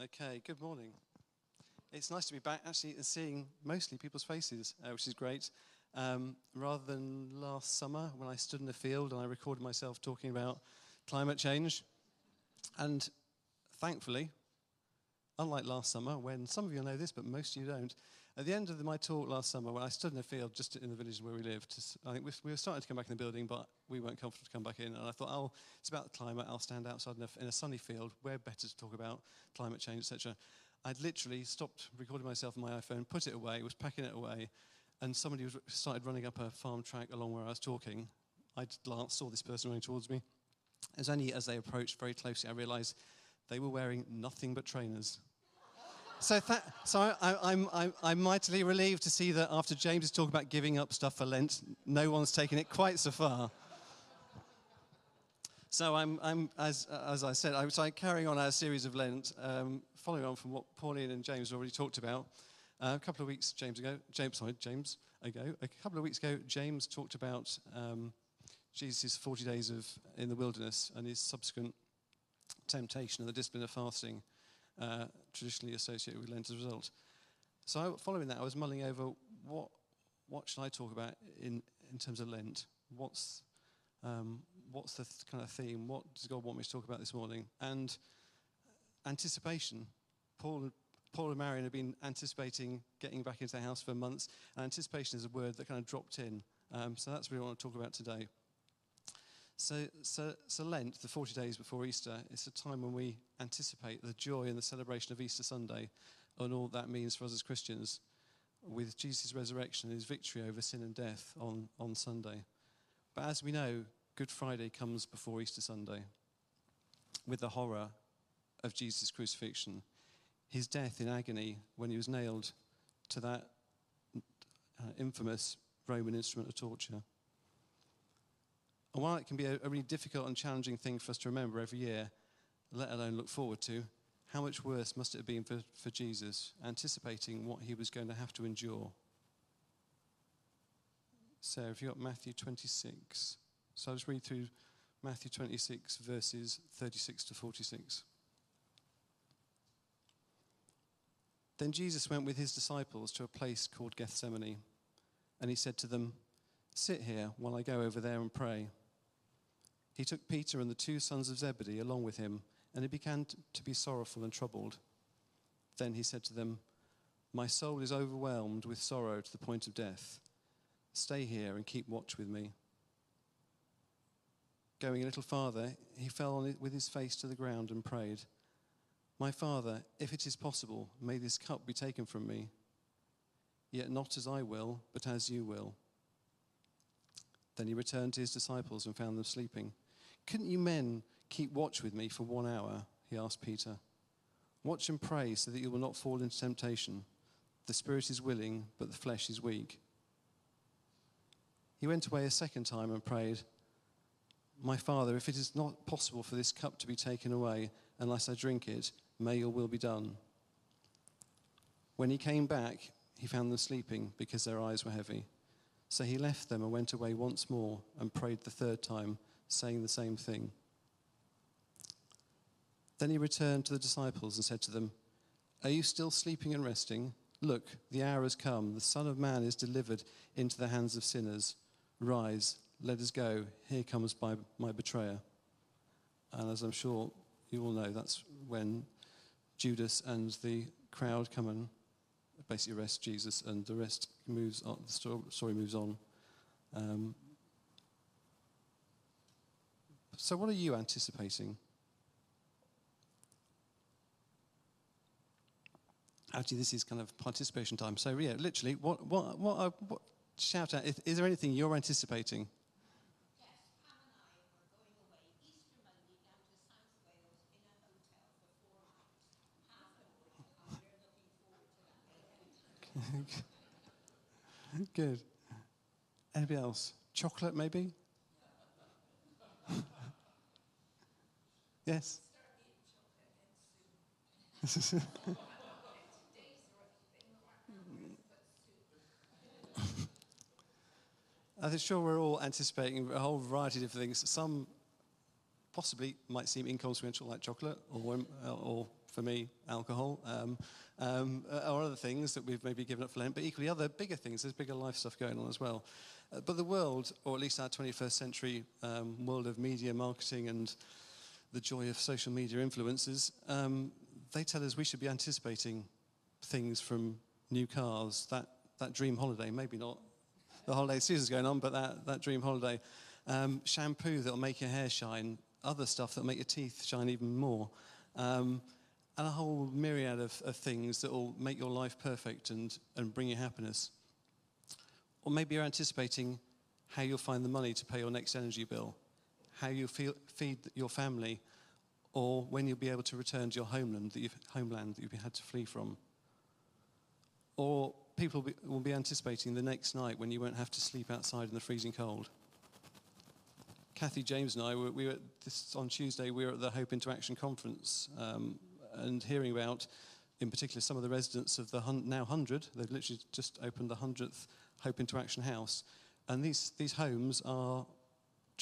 Okay, good morning. It's nice to be back actually seeing mostly people's faces, uh, which is great. Um, rather than last summer when I stood in the field and I recorded myself talking about climate change. And thankfully, unlike last summer, when some of you know this, but most of you don't, at the end of the, my talk last summer, when I stood in a field just in the village where we lived, I think we, we were starting to come back in the building, but we weren't comfortable to come back in. And I thought, oh, it's about the climate. I'll stand outside in a, in a sunny field. Where better to talk about climate change, etc. I'd literally stopped recording myself on my iPhone, put it away, was packing it away, and somebody was, started running up a farm track along where I was talking. I saw this person running towards me. As only as they approached very closely, I realized they were wearing nothing but trainers. So, so I, am I'm, I'm mightily relieved to see that after James is talking about giving up stuff for Lent, no one's taken it quite so far. So I'm, I'm as, as I said, I'm so carrying on our series of Lent, um, following on from what Pauline and James already talked about. Uh, a couple of weeks, James ago, James, sorry, James ago, a couple of weeks ago, James talked about um, Jesus' 40 days of in the wilderness and his subsequent temptation and the discipline of fasting uh, traditionally associated with Lent as a result. So, following that, I was mulling over what, what should I talk about in, in terms of Lent? What's, um, what's the th- kind of theme? What does God want me to talk about this morning? And anticipation. Paul, Paul and Marion have been anticipating getting back into the house for months, and anticipation is a word that kind of dropped in. Um, so that's what I want to talk about today. So, so, so, Lent, the 40 days before Easter, is a time when we anticipate the joy and the celebration of Easter Sunday and all that means for us as Christians with Jesus' resurrection and his victory over sin and death on, on Sunday. But as we know, Good Friday comes before Easter Sunday with the horror of Jesus' crucifixion, his death in agony when he was nailed to that uh, infamous Roman instrument of torture. And while it can be a, a really difficult and challenging thing for us to remember every year, let alone look forward to, how much worse must it have been for, for Jesus, anticipating what he was going to have to endure? So, if you've got Matthew 26, so I'll just read through Matthew 26, verses 36 to 46. Then Jesus went with his disciples to a place called Gethsemane, and he said to them, Sit here while I go over there and pray. He took Peter and the two sons of Zebedee along with him, and he began to be sorrowful and troubled. Then he said to them, My soul is overwhelmed with sorrow to the point of death. Stay here and keep watch with me. Going a little farther, he fell on it with his face to the ground and prayed, My Father, if it is possible, may this cup be taken from me. Yet not as I will, but as you will. Then he returned to his disciples and found them sleeping. Couldn't you men keep watch with me for one hour? He asked Peter. Watch and pray so that you will not fall into temptation. The spirit is willing, but the flesh is weak. He went away a second time and prayed, My Father, if it is not possible for this cup to be taken away unless I drink it, may your will be done. When he came back, he found them sleeping because their eyes were heavy. So he left them and went away once more and prayed the third time saying the same thing. Then he returned to the disciples and said to them, Are you still sleeping and resting? Look, the hour has come. The Son of Man is delivered into the hands of sinners. Rise, let us go. Here comes my, my betrayer. And as I'm sure you all know, that's when Judas and the crowd come and basically arrest Jesus, and the rest moves on. The story moves on. Um, so, what are you anticipating? Actually, this is kind of participation time. So, yeah, literally, what, what, what, uh, what shout out. Is, is, there anything you're anticipating? That. Good. Anybody else? Chocolate, maybe? Yes. I'm sure we're all anticipating a whole variety of different things. Some possibly might seem inconsequential, like chocolate, or, or for me, alcohol, um, um, uh, or other things that we've maybe given up for Lent, but equally other bigger things. There's bigger life stuff going on as well. Uh, but the world, or at least our 21st century um, world of media marketing and the joy of social media influences, um, they tell us we should be anticipating things from new cars, that, that dream holiday, maybe not the holiday season's going on, but that, that dream holiday. Um, shampoo that'll make your hair shine, other stuff that'll make your teeth shine even more. Um, and a whole myriad of, of things that will make your life perfect and, and bring you happiness. Or maybe you're anticipating how you'll find the money to pay your next energy bill, how you'll feel, feed your family, or when you'll be able to return to your homeland that you've, homeland that you've had to flee from. Or people will be, will be anticipating the next night when you won't have to sleep outside in the freezing cold. Kathy James and I, were, we were this, on Tuesday, we were at the Hope into Action Conference um, and hearing about, in particular, some of the residents of the hun- now 100. They've literally just opened the 100th Hope into Action House. And these, these homes are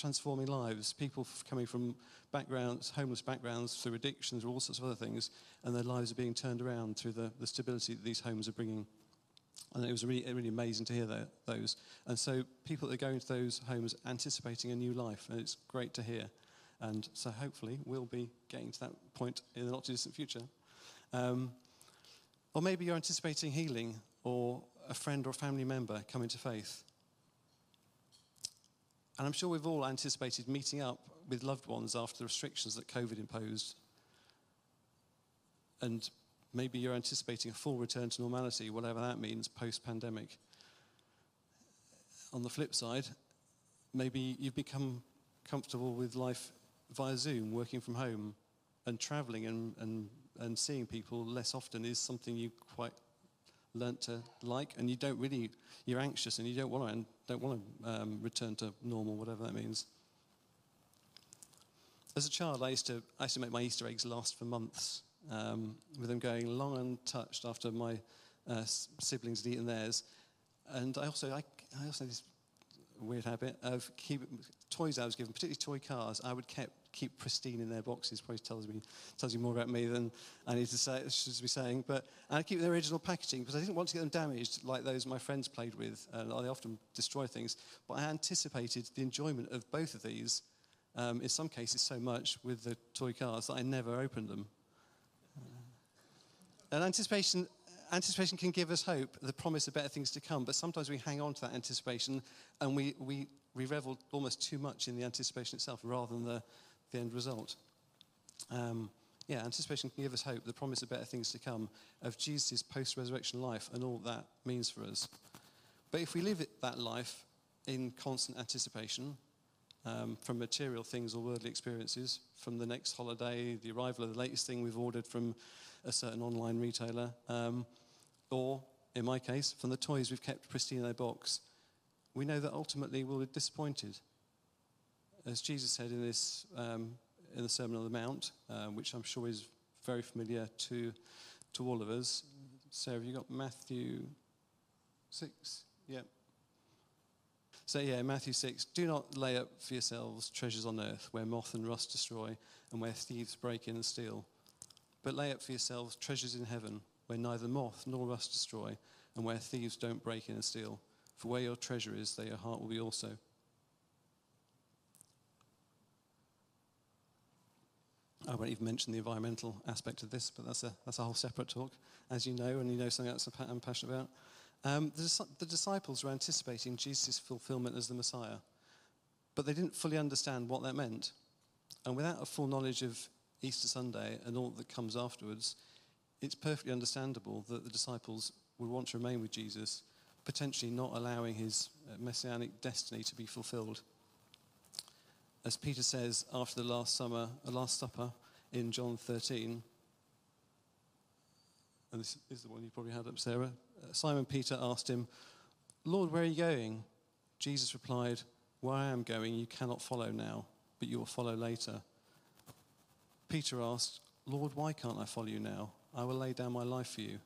transforming lives. People coming from backgrounds, homeless backgrounds, through addictions, or all sorts of other things, and their lives are being turned around through the, the stability that these homes are bringing. And it was really, really amazing to hear that, those. And so people that are going to those homes anticipating a new life, and it's great to hear. And so hopefully we'll be getting to that point in the not too distant future. Um, or maybe you're anticipating healing or a friend or family member coming to faith. And I'm sure we've all anticipated meeting up with loved ones after the restrictions that COVID imposed. And maybe you're anticipating a full return to normality, whatever that means, post pandemic. On the flip side, maybe you've become comfortable with life via Zoom, working from home, and traveling and, and, and seeing people less often is something you quite learnt to like, and you don't really, you're anxious and you don't want to, and don't want to um, return to normal, whatever that means. As a child, I used to, I used to make my Easter eggs last for months, um, with them going long untouched after my uh, siblings had eaten theirs. And I also, I, I also had this weird habit of keep toys I was given, particularly toy cars, I would keep keep pristine in their boxes. Probably tells me tells you more about me than I need to say should be saying. But I keep their original packaging because I didn't want to get them damaged like those my friends played with. And I often destroy things. But I anticipated the enjoyment of both of these. Um, in some cases, so much with the toy cars that I never opened them. And anticipation, anticipation can give us hope, the promise of better things to come, but sometimes we hang on to that anticipation and we, we, we revel almost too much in the anticipation itself rather than the, the end result. Um, yeah, anticipation can give us hope, the promise of better things to come, of Jesus' post resurrection life and all that means for us. But if we live it, that life in constant anticipation um, from material things or worldly experiences, from the next holiday, the arrival of the latest thing we've ordered from a certain online retailer, um, or in my case, from the toys we've kept pristine in their box, we know that ultimately we'll be disappointed. As Jesus said in this um, in the Sermon on the Mount, uh, which I'm sure is very familiar to to all of us. Sarah, have you got Matthew six? Yeah. So yeah, Matthew six. Do not lay up for yourselves treasures on earth, where moth and rust destroy, and where thieves break in and steal. But lay up for yourselves treasures in heaven, where neither moth nor rust destroy, and where thieves don't break in and steal. For where your treasure is, there your heart will be also. I won't even mention the environmental aspect of this, but that's a, that's a whole separate talk, as you know, and you know something else I'm passionate about. Um, the, the disciples were anticipating Jesus' fulfillment as the Messiah, but they didn't fully understand what that meant. And without a full knowledge of Easter Sunday and all that comes afterwards, it's perfectly understandable that the disciples would want to remain with Jesus, potentially not allowing his uh, messianic destiny to be fulfilled. As Peter says after the last summer, the last supper in John 13, and this is the one you probably had up, Sarah. Uh, Simon Peter asked him, Lord, where are you going? Jesus replied, Where I am going, you cannot follow now, but you will follow later. Peter asked, Lord, why can't I follow you now? I will lay down my life for you.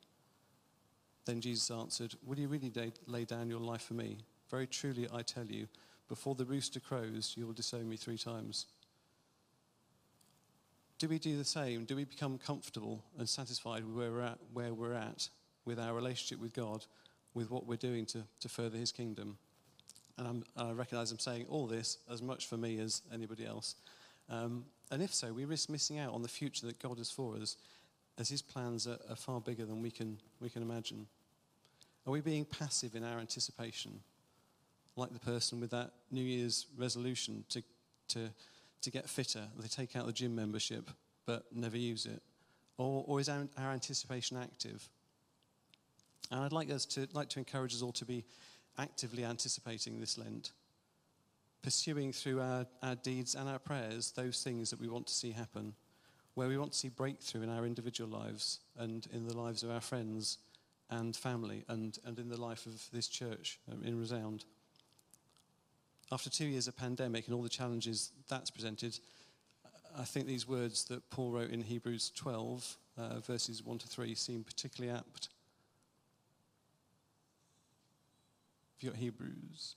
Then Jesus answered, Will you really lay down your life for me? Very truly, I tell you, before the rooster crows, you will disown me three times. do we do the same? Do we become comfortable and satisfied with where we're at, where we're at with our relationship with God, with what we're doing to, to further His kingdom? And I recognize I'm saying all this as much for me as anybody else. Um, and if so, we risk missing out on the future that God has for us, as His plans are, are far bigger than we can, we can imagine. Are we being passive in our anticipation, like the person with that New Year's resolution to, to, to get fitter? They take out the gym membership but never use it. Or, or is our, our anticipation active? And I'd like us to like to encourage us all to be actively anticipating this Lent, pursuing through our, our deeds and our prayers those things that we want to see happen, where we want to see breakthrough in our individual lives and in the lives of our friends and family and, and in the life of this church um, in Resound. After two years of pandemic and all the challenges that's presented, I think these words that Paul wrote in Hebrews 12, uh, verses 1 to 3, seem particularly apt. Have you got Hebrews?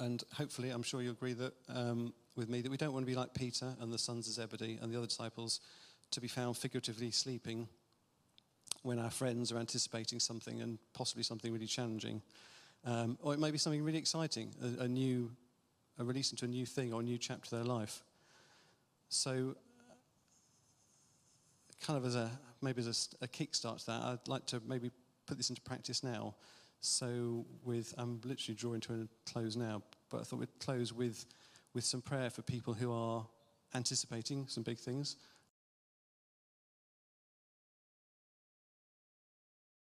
And hopefully, I'm sure you agree that um, with me that we don't want to be like Peter and the sons of Zebedee and the other disciples to be found figuratively sleeping when our friends are anticipating something and possibly something really challenging. Um, or it may be something really exciting, a, a new, a release into a new thing or a new chapter of their life. So, kind of as a maybe as a, a kickstart to that, I'd like to maybe put this into practice now. So, with I'm literally drawing to a close now, but I thought we'd close with with some prayer for people who are anticipating some big things